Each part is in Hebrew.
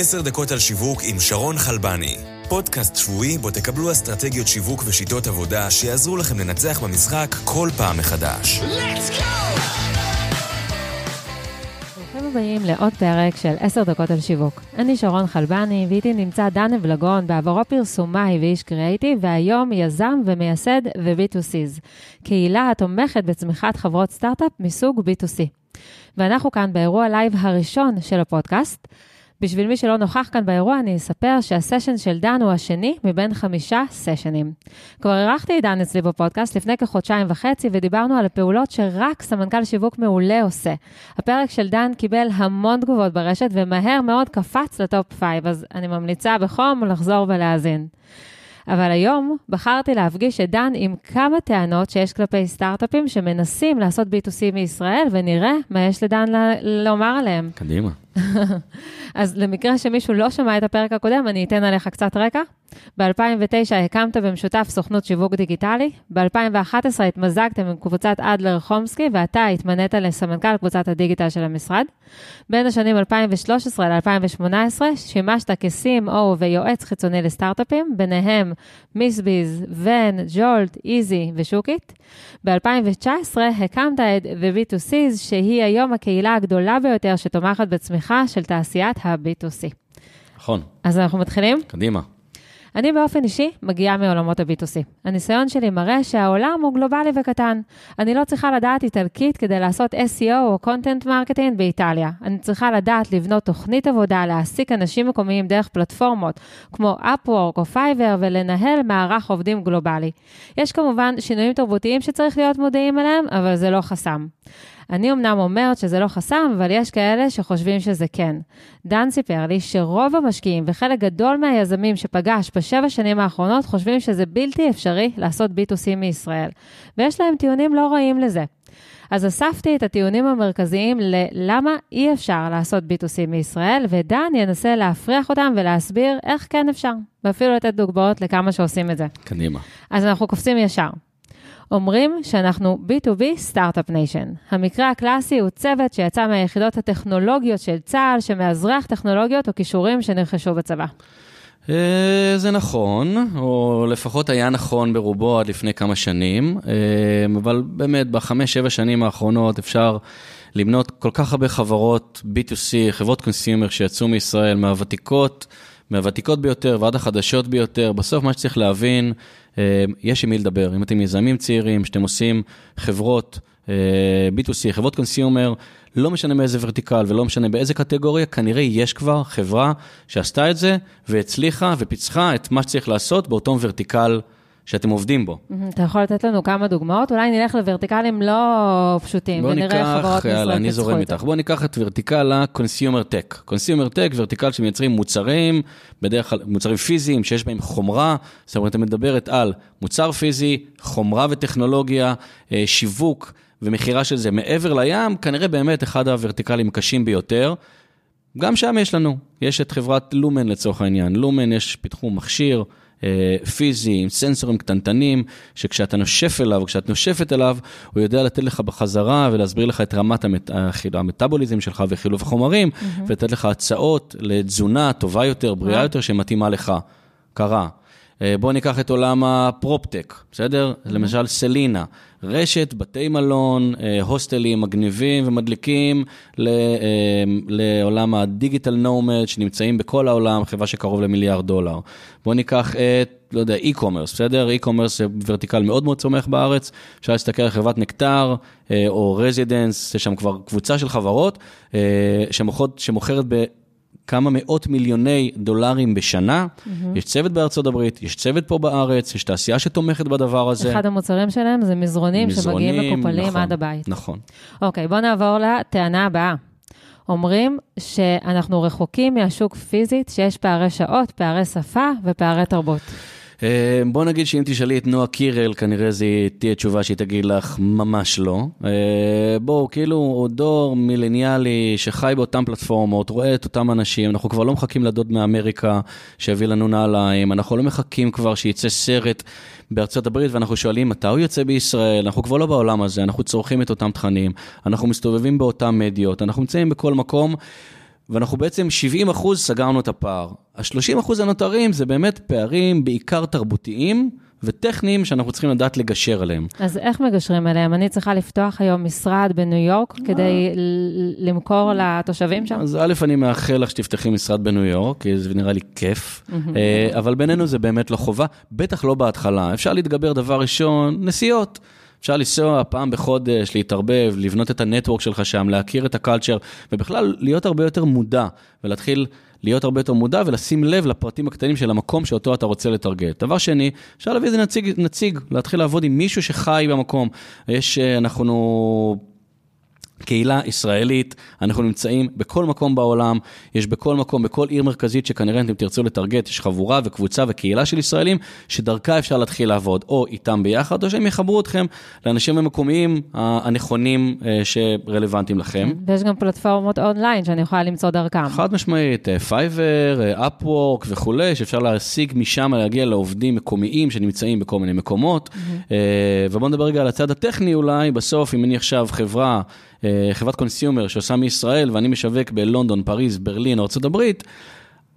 עשר דקות על שיווק עם שרון חלבני. פודקאסט שבועי בו תקבלו אסטרטגיות שיווק ושיטות עבודה שיעזרו לכם לנצח במשחק כל פעם מחדש. ברוכים הבאים לעוד פרק של עשר דקות על שיווק. אני שרון חלבני, ואיתי נמצא דן אבלגון, בעברו פרסומאי ואיש קריאייטיב, והיום יזם ומייסד ו-B2Cs, קהילה התומכת בצמיחת חברות סטארט-אפ מסוג B2C. ואנחנו כאן באירוע לייב הראשון של הפודקאסט. בשביל מי שלא נוכח כאן באירוע, אני אספר שהסשן של דן הוא השני מבין חמישה סשנים. כבר אירחתי את דן אצלי בפודקאסט לפני כחודשיים וחצי, ודיברנו על הפעולות שרק סמנכ"ל שיווק מעולה עושה. הפרק של דן קיבל המון תגובות ברשת, ומהר מאוד קפץ ל top five, אז אני ממליצה בחום לחזור ולהאזין. אבל היום בחרתי להפגיש את דן עם כמה טענות שיש כלפי סטארט-אפים שמנסים לעשות B2C מישראל, ונראה מה יש לדן ל- לומר עליהם. קדימה. אז למקרה שמישהו לא שמע את הפרק הקודם, אני אתן עליך קצת רקע. ב-2009 הקמת במשותף סוכנות שיווק דיגיטלי, ב-2011 התמזגתם עם קבוצת אדלר חומסקי, ואתה התמנית לסמנכ"ל קבוצת הדיגיטל של המשרד. בין השנים 2013 ל-2018 שימשת כ-CMO ויועץ חיצוני לסטארט-אפים, ביניהם מיסביז, ון, ג'ולט, איזי ושוקיט. ב-2019 הקמת את The B2Cs, שהיא היום הקהילה הגדולה ביותר שתומכת בצמיחה של תעשיית ה-B2C. נכון, אז אנחנו מתחילים? קדימה. אני באופן אישי מגיעה מעולמות ה-B2C. הניסיון שלי מראה שהעולם הוא גלובלי וקטן. אני לא צריכה לדעת איטלקית כדי לעשות SEO או content marketing באיטליה. אני צריכה לדעת לבנות תוכנית עבודה, להעסיק אנשים מקומיים דרך פלטפורמות כמו Upwork או Fiverr ולנהל מערך עובדים גלובלי. יש כמובן שינויים תרבותיים שצריך להיות מודעים אליהם, אבל זה לא חסם. אני אמנם אומרת שזה לא חסם, אבל יש כאלה שחושבים שזה כן. דן סיפר לי שרוב המשקיעים וחלק גדול מהיזמים שפגש בשבע שנים האחרונות חושבים שזה בלתי אפשרי לעשות B2C מישראל, ויש להם טיעונים לא רעים לזה. אז אספתי את הטיעונים המרכזיים ללמה אי אפשר לעשות B2C מישראל, ודן ינסה להפריח אותם ולהסביר איך כן אפשר, ואפילו לתת דוגמאות לכמה שעושים את זה. קדימה. אז אנחנו קופצים ישר. אומרים שאנחנו B2B start-up nation. המקרה הקלאסי הוא צוות שיצא מהיחידות הטכנולוגיות של צה"ל, שמאזרח טכנולוגיות או כישורים שנרכשו בצבא. אה, זה נכון, או לפחות היה נכון ברובו עד לפני כמה שנים, אה, אבל באמת בחמש, שבע שנים האחרונות אפשר למנות כל כך הרבה חברות B2C, חברות consumer שיצאו מישראל, מהוותיקות, מהוותיקות ביותר ועד החדשות ביותר. בסוף מה שצריך להבין, אה, יש עם מי לדבר. אם אתם יזמים צעירים, שאתם עושים חברות B2C, חברות consumer, לא משנה מאיזה vertical ולא משנה באיזה קטגוריה, כנראה יש כבר חברה שעשתה את זה והצליחה ופיצחה את מה שצריך לעשות באותו ורטיקל שאתם עובדים בו. אתה יכול לתת לנו כמה דוגמאות? אולי נלך לוורטיקלים לא פשוטים, ונראה חברות יאללה, מישראל אני זורם איתך. בוא ניקח את ורטיקל ה-consumer tech. consumer tech, ורטיקל שמייצרים מוצרים, בדרך כלל מוצרים פיזיים שיש בהם חומרה, זאת אומרת, את מדברת על מוצר פיזי, חומרה וטכנולוגיה, אה, שיווק. ומכירה של זה מעבר לים, כנראה באמת אחד הוורטיקלים הקשים ביותר. גם שם יש לנו, יש את חברת לומן לצורך העניין. לומן יש, פיתחו מכשיר פיזי עם סנסורים קטנטנים, שכשאתה נושף אליו, כשאת נושפת אליו, הוא יודע לתת לך בחזרה ולהסביר לך את רמת המת, המטאבוליזם שלך וחילוף החומרים, mm-hmm. ולתת לך הצעות לתזונה טובה יותר, בריאה יותר, שמתאימה לך. קרה. בואו ניקח את עולם הפרופטק, בסדר? Mm-hmm. למשל סלינה, רשת בתי מלון, הוסטלים מגניבים ומדליקים לעולם ה digital nomad שנמצאים בכל העולם, חברה שקרוב למיליארד דולר. בואו ניקח את, לא יודע, e-commerce, בסדר? e-commerce זה vertical מאוד מאוד צומח בארץ, אפשר להסתכל על חברת נקטר או רזידנס, יש שם כבר קבוצה של חברות שמוכרת, שמוכרת ב... כמה מאות מיליוני דולרים בשנה. Mm-hmm. יש צוות בארצות הברית, יש צוות פה בארץ, יש תעשייה שתומכת בדבר הזה. אחד המוצרים שלהם זה מזרונים, מזרונים שמגיעים מקופלים נכון, עד הבית. נכון. אוקיי, בואו נעבור לטענה הבאה. אומרים שאנחנו רחוקים מהשוק פיזית, שיש פערי שעות, פערי שפה ופערי תרבות. אה, בוא נגיד שאם תשאלי את נועה קירל, כנראה זו תהיה תשובה שהיא תגיד לך, ממש לא. אה, בואו, כאילו, הוא דור מילניאלי שחי באותן פלטפורמות, רואה את אותם אנשים, אנחנו כבר לא מחכים לדוד מאמריקה שיביא לנו נעליים, אנחנו לא מחכים כבר שיצא סרט בארצות הברית ואנחנו שואלים מתי הוא יוצא בישראל, אנחנו כבר לא בעולם הזה, אנחנו צורכים את אותם תכנים, אנחנו מסתובבים באותן מדיות, אנחנו נמצאים בכל מקום. ואנחנו בעצם 70 אחוז סגרנו את הפער. ה-30 אחוז הנותרים זה באמת פערים בעיקר תרבותיים. וטכניים שאנחנו צריכים לדעת לגשר עליהם. אז איך מגשרים עליהם? אני צריכה לפתוח היום משרד בניו יורק כדי ל- למכור לתושבים שם? אז א', אני מאחל לך שתפתחי משרד בניו יורק, כי זה נראה לי כיף, אה, אבל בינינו זה באמת לא חובה, בטח לא בהתחלה. אפשר להתגבר דבר ראשון, נסיעות. אפשר לנסוע פעם בחודש, להתערבב, לבנות את הנטוורק שלך שם, להכיר את הקלצ'ר, ובכלל להיות הרבה יותר מודע, ולהתחיל להיות הרבה יותר מודע ולשים לב לפרטים הקטנים של המקום שאותו אתה רוצה לטרגט. דבר שני, אפשר להביא איזה נציג, נציג, להתחיל לעבוד עם מישהו שחי במקום. יש, אה, אנחנו... קהילה ישראלית, אנחנו נמצאים בכל מקום בעולם, יש בכל מקום, בכל עיר מרכזית שכנראה אתם תרצו לטרגט, יש חבורה וקבוצה וקהילה של ישראלים, שדרכה אפשר להתחיל לעבוד, או איתם ביחד, או שהם יחברו אתכם לאנשים המקומיים הנכונים אה, שרלוונטיים לכם. ויש גם פלטפורמות אונליין שאני יכולה למצוא דרכם. חד משמעית, פייבר, אפוורק וכולי, שאפשר להשיג משם, להגיע לעובדים מקומיים שנמצאים בכל מיני מקומות. אה, ובואו נדבר רגע על הצד הטכני אולי, בסוף, אם אני עכשיו חברה, אה, חברת קונסיומר שעושה מישראל ואני משווק בלונדון, פריז, ברלין, ארה"ב,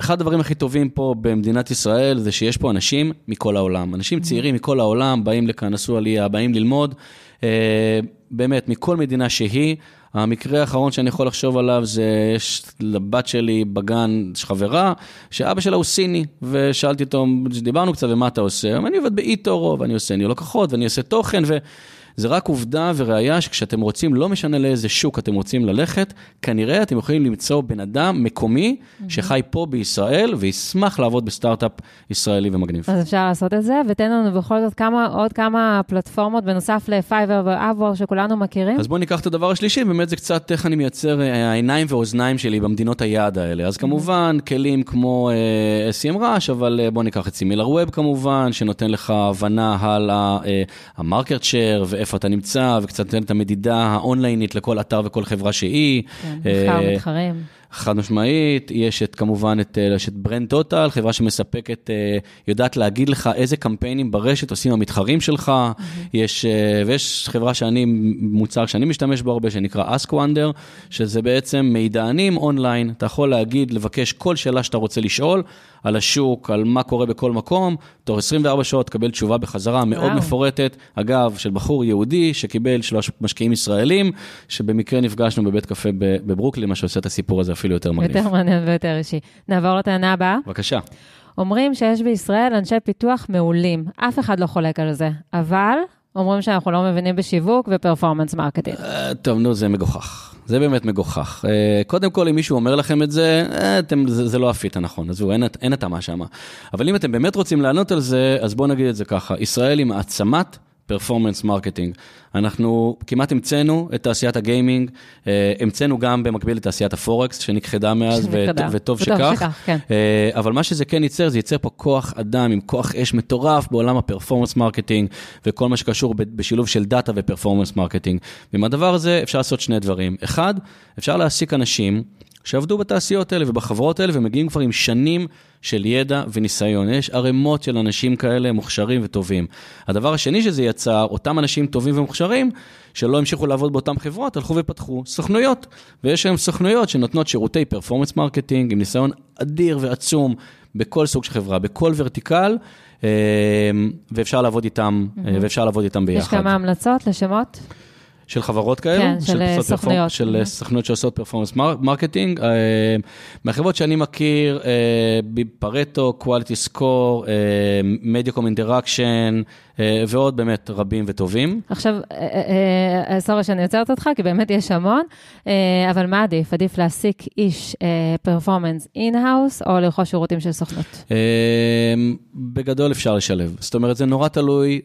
אחד הדברים הכי טובים פה במדינת ישראל זה שיש פה אנשים מכל העולם. אנשים צעירים מכל העולם באים לכאן, עשו עלייה, באים ללמוד. אה, באמת, מכל מדינה שהיא. המקרה האחרון שאני יכול לחשוב עליו זה, יש לבת שלי בגן, יש חברה, שאבא שלה הוא סיני, ושאלתי אותו, דיברנו קצת, ומה אתה עושה? אני עובד באיטורו, ואני עושה ניהול לקוחות, ואני עושה תוכן, ו... זה רק עובדה וראיה שכשאתם רוצים, לא משנה לאיזה שוק אתם רוצים ללכת, כנראה אתם יכולים למצוא בן אדם מקומי שחי פה בישראל וישמח לעבוד בסטארט-אפ ישראלי ומגניב. אז אפשר לעשות את זה, ותן לנו בכל זאת כמה, עוד כמה פלטפורמות בנוסף לפייבר ואבוור שכולנו מכירים. אז בואו ניקח את הדבר השלישי, באמת זה קצת איך אני מייצר אה, העיניים ואוזניים שלי במדינות היעד האלה. אז כמובן, כלים כמו uh, SEM Rush, אבל uh, בואו ניקח את סימילר ווב כמובן, שנותן לך הבנה על ה market share ואיפה אתה נמצא, וקצת נותן את המדידה האונליינית לכל אתר וכל חברה שהיא. כן, מחקר אה, מתחרים. חד משמעית, יש את כמובן את, אה, יש את ברנד טוטל, חברה שמספקת, אה, יודעת להגיד לך איזה קמפיינים ברשת עושים המתחרים שלך, mm-hmm. יש, ויש חברה שאני, מוצר שאני משתמש בו הרבה, שנקרא Ask Wonder, שזה בעצם מידענים אונליין, אתה יכול להגיד, לבקש כל שאלה שאתה רוצה לשאול, על השוק, על מה קורה בכל מקום, תוך 24 שעות תקבל תשובה בחזרה מאוד וואו. מפורטת, אגב, של בחור יהודי שקיבל שלוש משקיעים ישראלים, שבמקרה נפגשנו בבית קפה בברוקלין, מה שעושה את הסיפור הזה אפילו יותר מגניב. יותר מעניין ויותר אישי. נעבור לטענה הבאה. בבקשה. אומרים שיש בישראל אנשי פיתוח מעולים, אף אחד לא חולק על זה, אבל אומרים שאנחנו לא מבינים בשיווק ו performance marketing. Uh, טוב, נו, זה מגוחך. זה באמת מגוחך. Uh, קודם כל, אם מישהו אומר לכם את זה, uh, אתם, זה, זה לא ה fit הנכון, עזבו, אין, אין התאמה שם. אבל אם אתם באמת רוצים לענות על זה, אז בואו נגיד את זה ככה, ישראל היא מעצמת performance marketing. אנחנו כמעט המצאנו את תעשיית ה gaming, אה, המצאנו גם במקביל את תעשיית הפורקס, שנכחדה מאז, שנכחדה. וטוב, וטוב שכך. שכך כן. אה, אבל מה שזה כן ייצר, זה ייצר פה כוח אדם עם כוח אש מטורף בעולם ה performance marketing, וכל מה שקשור בשילוב של דאטה ו performance marketing. ועם הדבר הזה אפשר לעשות שני דברים. אחד, אפשר להעסיק אנשים שעבדו בתעשיות האלה ובחברות האלה ומגיעים כבר עם שנים של ידע וניסיון. יש ערימות של אנשים כאלה מוכשרים וטובים. הדבר השני שזה יצר, אותם אנשים טובים ומוכשרים, שלא המשיכו לעבוד באותן חברות, הלכו ופתחו סוכנויות. ויש היום סוכנויות שנותנות שירותי performance marketing עם ניסיון אדיר ועצום בכל סוג של חברה, בכל vertical. אה, ואפשר לעבוד איתם, mm-hmm. ואפשר לעבוד איתם ביחד. יש כמה המלצות לשמות? של חברות כאלו? כן, של, של סוכנויות. perfor... של mm-hmm. סוכנויות שעושות performance marketing. Uh, מהחברות שאני מכיר, פרטו, Quality Score, מדיוקום Interaction, ועוד באמת רבים וטובים. עכשיו, sorry שאני עוצרת אותך, כי באמת יש המון, אבל מה עדיף? עדיף להעסיק איש performance in-house, או לרכוש שירותים של סוכנות? בגדול אפשר לשלב. זאת אומרת, זה נורא תלוי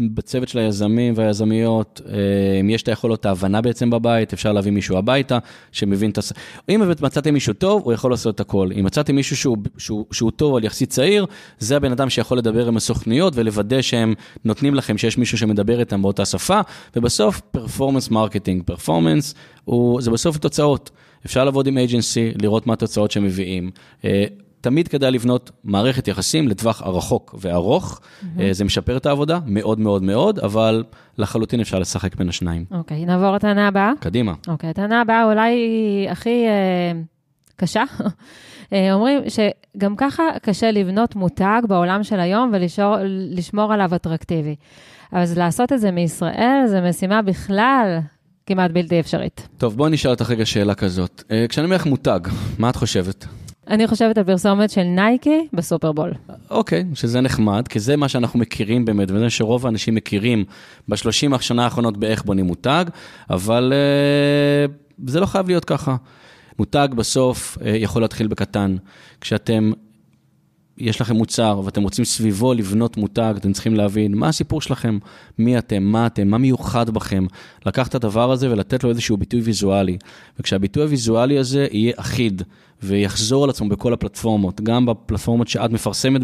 בצוות של היזמים והיזמיות, אה, אם יש את היכולות ההבנה בעצם בבית, אפשר להביא מישהו הביתה שמבין את הס... אם מצאתם מישהו טוב, הוא יכול לעשות את הכל. אם מצאתם מישהו שהוא, שהוא, שהוא טוב אבל יחסית צעיר, זה הבן אדם שיכול לדבר עם הסוכניות ולוודא שהם נותנים לכם שיש מישהו שמדבר איתם באותה שפה, ובסוף performance marketing, performance זה בסוף תוצאות. אפשר לעבוד עם agency, לראות מה התוצאות שהם מביאים. אה, תמיד כדאי לבנות מערכת יחסים לטווח הרחוק וארוך. Mm-hmm. זה משפר את העבודה מאוד מאוד מאוד, אבל לחלוטין אפשר לשחק בין השניים. אוקיי, okay, נעבור לטענה הבאה. קדימה. אוקיי, okay, הטענה הבאה אולי הכי... אה, קשה. אה, אומרים שגם ככה קשה לבנות מותג בעולם של היום ולשמור עליו אטרקטיבי. אז לעשות את זה מישראל זה משימה בכלל כמעט בלתי אפשרית. טוב, בואי נשאל אותך רגע שאלה כזאת. אה, כשאני אומר לך מותג, מה את חושבת? אני חושבת על פרסומת של נייקי בסופרבול. אוקיי, שזה נחמד, כי זה מה שאנחנו מכירים באמת, וזה שרוב האנשים מכירים בשלושים השנה האחרונות באיך בונים מותג, אבל uh, זה לא חייב להיות ככה. מותג בסוף uh, יכול להתחיל בקטן. כשאתם יש לכם מוצר ואתם רוצים סביבו לבנות מותג, אתם צריכים להבין מה הסיפור שלכם, מי אתם, מה אתם, מה מיוחד בכם. לקחת את הדבר הזה ולתת לו איזשהו ביטוי ויזואלי. וכשהביטוי הוויזואלי הזה יהיה אחיד, ויחזור על עצמו בכל הפלטפורמות, גם בפלטפורמות שאת מפרסמת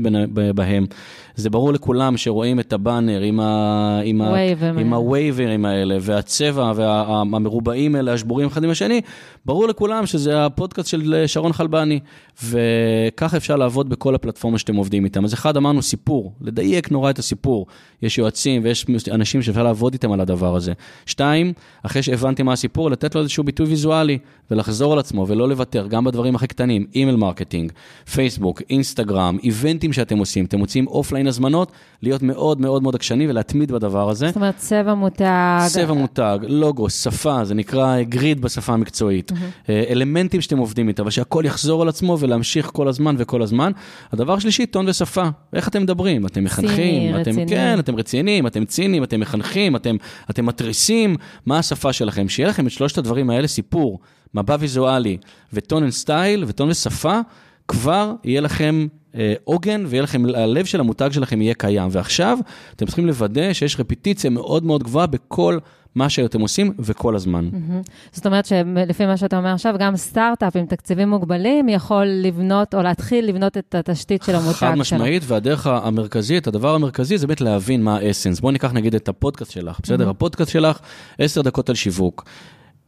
בהן. זה ברור לכולם שרואים את הבאנר עם, ה, עם, ה, עם הווייברים האלה, והצבע והמרובעים האלה, השבורים אחד עם השני, ברור לכולם שזה הפודקאסט של שרון חלבני, וככה אפשר לעבוד בכל הפלטפורמות שאתם עובדים איתם. אז אחד, אמרנו סיפור, לדייק נורא את הסיפור. יש יועצים ויש אנשים שאפשר לעבוד איתם על הדבר הזה. שתיים, אחרי שהבנתי מה הסיפור, לתת לו איזשהו ביטוי ויזואלי, ולחזור על עצמו, ולא לוותר, גם בדברים הכי קטנים, email marketing, פייסבוק, אינסטגרם, איבנטים שאתם עושים, אתם מוצאים offline הזמנות, להיות מאוד מאוד מאוד עקשני ולהתמיד בדבר הזה. זאת אומרת, צבע מותג. צבע מותג, לוגו, שפה, זה נקרא grid בשפה המקצועית. Mm-hmm. אלמנטים שאתם עובדים איתם, אבל שהכל יחזור על עצמו ולהמשיך כל הזמן וכל הזמן. הדבר השלישי, טון ושפה. איך אתם מדברים? אתם מחנכים? ציני, אתם, רציני. כן, אתם רציניים, אתם ציניים, אתם מחנכים, אתם, אתם מתריסים. מה השפה שלכם? שיהיה לכם את שלושת הדברים האלה סיפור. מבע ויזואלי וטון סטייל וטון ושפה, כבר יהיה לכם אה, עוגן ויהיה לכם, הלב של המותג שלכם יהיה קיים. ועכשיו אתם צריכים לוודא שיש רפיטיציה מאוד מאוד גבוהה בכל מה שאתם עושים וכל הזמן. Mm-hmm. זאת אומרת שלפי מה שאתה אומר עכשיו, גם סטארט-אפ עם תקציבים מוגבלים יכול לבנות או להתחיל לבנות את התשתית של המותג שלו. חד משמעית, שלו. והדרך המרכזית, הדבר המרכזי זה באמת להבין מה האסנס. בואי ניקח נגיד את הפודקאסט שלך, בסדר? Mm-hmm. הפודקאסט שלך, עשר דקות על שיווק.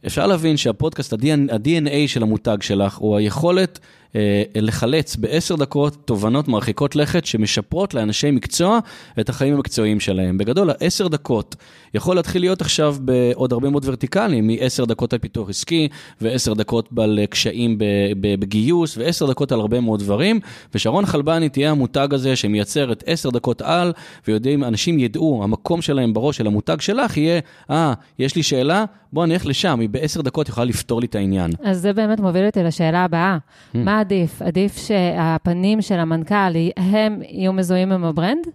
אפשר להבין שהפודקאסט, ה-DNA של המותג שלך, הוא היכולת לחלץ בעשר דקות תובנות מרחיקות לכת שמשפרות לאנשי מקצוע את החיים המקצועיים שלהם. בגדול, העשר דקות יכול להתחיל להיות עכשיו בעוד הרבה מאוד ורטיקלים, מעשר דקות על פיתוח עסקי, ועשר דקות על קשיים בגיוס, ועשר דקות על הרבה מאוד דברים, ושרון חלבני תהיה המותג הזה שמייצר את עשר דקות על, ויודעים, אנשים ידעו, המקום שלהם בראש של המותג שלך יהיה, אה, ah, יש לי שאלה, בוא נלך לשם, היא בעשר דקות יכולה לפתור לי את העניין. אז זה באמת מוביל אותי לשאלה הבאה. Hmm. מה עדיף? עדיף שהפנים של המנכ"ל, הם יהיו מזוהים עם ה brand?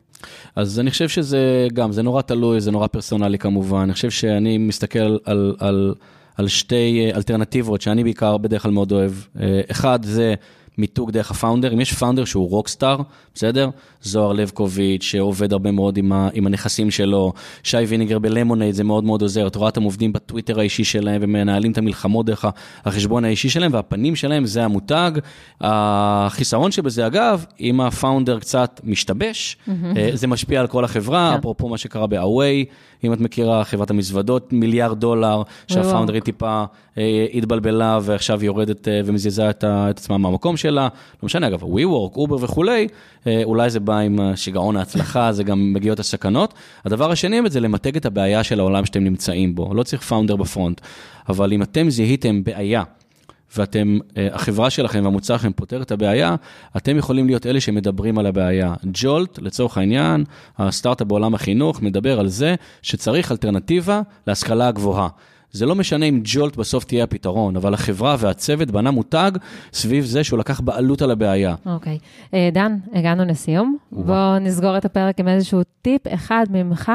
אז אני חושב שזה גם, זה נורא תלוי, זה נורא פרסונלי כמובן. אני חושב שאני מסתכל על, על, על שתי אלטרנטיבות שאני בעיקר בדרך כלל מאוד אוהב. אה, אחד זה מיתוג דרך ה founder, אם יש founder שהוא rockstar, בסדר? זוהר לבקוביץ', שעובד הרבה מאוד עם, ה, עם הנכסים שלו, שי ויניגר ב Lemonade, זה מאוד מאוד עוזר. את רואה, אתם עובדים בטוויטר האישי שלהם ומנהלים את המלחמות דרך החשבון האישי שלהם, והפנים שלהם זה המותג. החיסרון שבזה, אגב, אם ה founder קצת משתבש, mm-hmm. זה משפיע על כל החברה, yeah. כן. אפרופו מה שקרה בהוואי, אם את מכירה, חברת המזוודות, מיליארד דולר, שהפאונדרית טיפה אה, התבלבלה ועכשיו יורדת אה, ומזיזה את, את עצמה מהמקום שלה. לא משנה, אגב, WeWork, אובר וכולי, אה, אולי זה בא עם שיגעון ההצלחה, זה גם מגיעות הסכנות. הדבר השני זה למתג את הבעיה של העולם שאתם נמצאים בו. לא צריך founder ב front, אבל אם אתם זיהיתם בעיה, ואתם, החברה שלכם והמוצר שלכם פותר את הבעיה, אתם יכולים להיות אלה שמדברים על הבעיה. Jolt, לצורך העניין, הסטארט-אפ בעולם החינוך, מדבר על זה שצריך אלטרנטיבה להשכלה הגבוהה. זה לא משנה אם ג'ולט בסוף תהיה הפתרון, אבל החברה והצוות בנה מותג סביב זה שהוא לקח בעלות על הבעיה. אוקיי. Okay. אה, דן, הגענו לסיום. בואו נסגור את הפרק עם איזשהו טיפ אחד ממך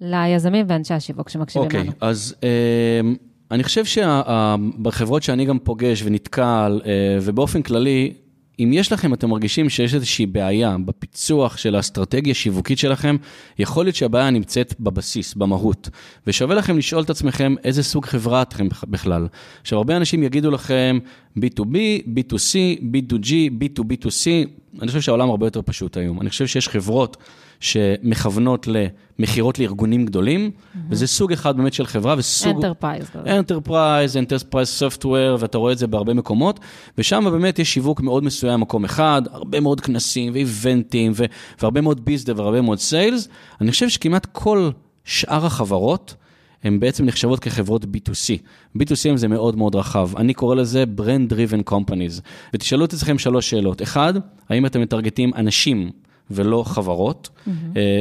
ליזמים ואנשי השיווק שמקשיבים okay, לנו. אוקיי, אז... Uh, אני חושב שבחברות שאני גם פוגש ונתקל, אה, ובאופן כללי, אם יש לכם, אתם מרגישים שיש איזושהי בעיה בפיצוח של האסטרטגיה השיווקית שלכם, יכול להיות שהבעיה נמצאת בבסיס, במהות. ושווה לכם לשאול את עצמכם איזה סוג חברה אתם בכלל. עכשיו, הרבה אנשים יגידו לכם B2B, B2C, B2G, B2B2C, אני חושב שהעולם הרבה יותר פשוט היום. אני חושב שיש חברות שמכוונות למכירות לארגונים גדולים, mm-hmm. וזה סוג אחד באמת של חברה, וסוג... Enterprise. Enterprise, enterprise software, ואתה רואה את זה בהרבה מקומות, ושם באמת יש שיווק מאוד מסוים מקום אחד, הרבה מאוד כנסים ואיבנטים, ו- והרבה מאוד ביזדה והרבה מאוד סיילס. אני חושב שכמעט כל שאר החברות, הן בעצם נחשבות כחברות B2C. B2C זה מאוד מאוד רחב. אני קורא לזה Brand Driven Companies. ותשאלו את עצמכם שלוש שאלות. אחד, האם אתם מטרגטים אנשים ולא חברות? Mm-hmm.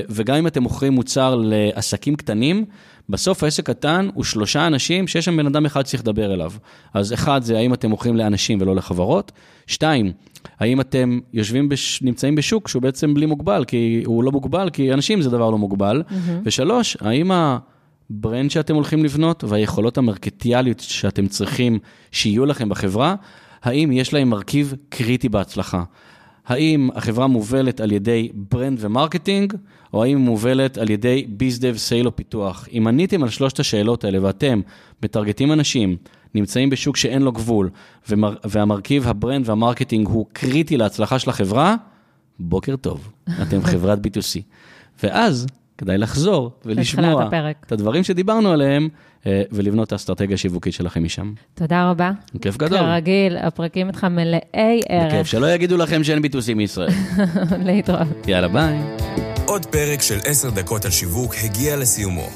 וגם אם אתם מוכרים מוצר לעסקים קטנים, בסוף העסק קטן הוא שלושה אנשים שיש שם בן אדם אחד שצריך לדבר אליו. אז אחד זה האם אתם מוכרים לאנשים ולא לחברות. שתיים, האם אתם יושבים, בש... נמצאים בשוק שהוא בעצם בלי מוגבל, כי הוא לא מוגבל, כי אנשים זה דבר לא מוגבל. Mm-hmm. ושלוש, האם ה brand שאתם הולכים לבנות והיכולות המרקטיאליות שאתם צריכים שיהיו לכם בחברה, האם יש להם מרכיב קריטי בהצלחה? האם החברה מובלת על ידי brand ו marketing, או האם היא מובלת על ידי bizdev, sale או פיתוח? אם עניתם על שלושת השאלות האלה ואתם מטרגטים אנשים, נמצאים בשוק שאין לו גבול, ומר, והמרכיב ה brand וה marketing הוא קריטי להצלחה של החברה, בוקר טוב, אתם חברת B2C. ואז כדאי לחזור ולשמוע את הדברים שדיברנו עליהם, אה, ולבנות את האסטרטגיה השיווקית שלכם משם. תודה רבה. כיף גדול. כרגיל, הפרקים איתך מלאי ערך. בכיף, שלא יגידו לכם שאין B2C מישראל. להתראות. יאללה, ביי. עוד פרק של עשר דקות על שיווק הגיע לסיומו.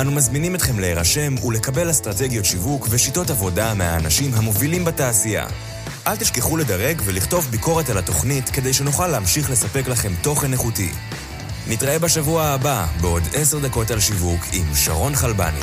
אנו מזמינים אתכם להירשם ולקבל אסטרטגיות שיווק ושיטות עבודה מהאנשים המובילים בתעשייה. אל תשכחו לדרג ולכתוב ביקורת על התוכנית כדי שנוכל להמשיך לספק לכם תוכן איכותי. נתראה בשבוע הבא בעוד עשר דקות על שיווק עם שרון חלבני.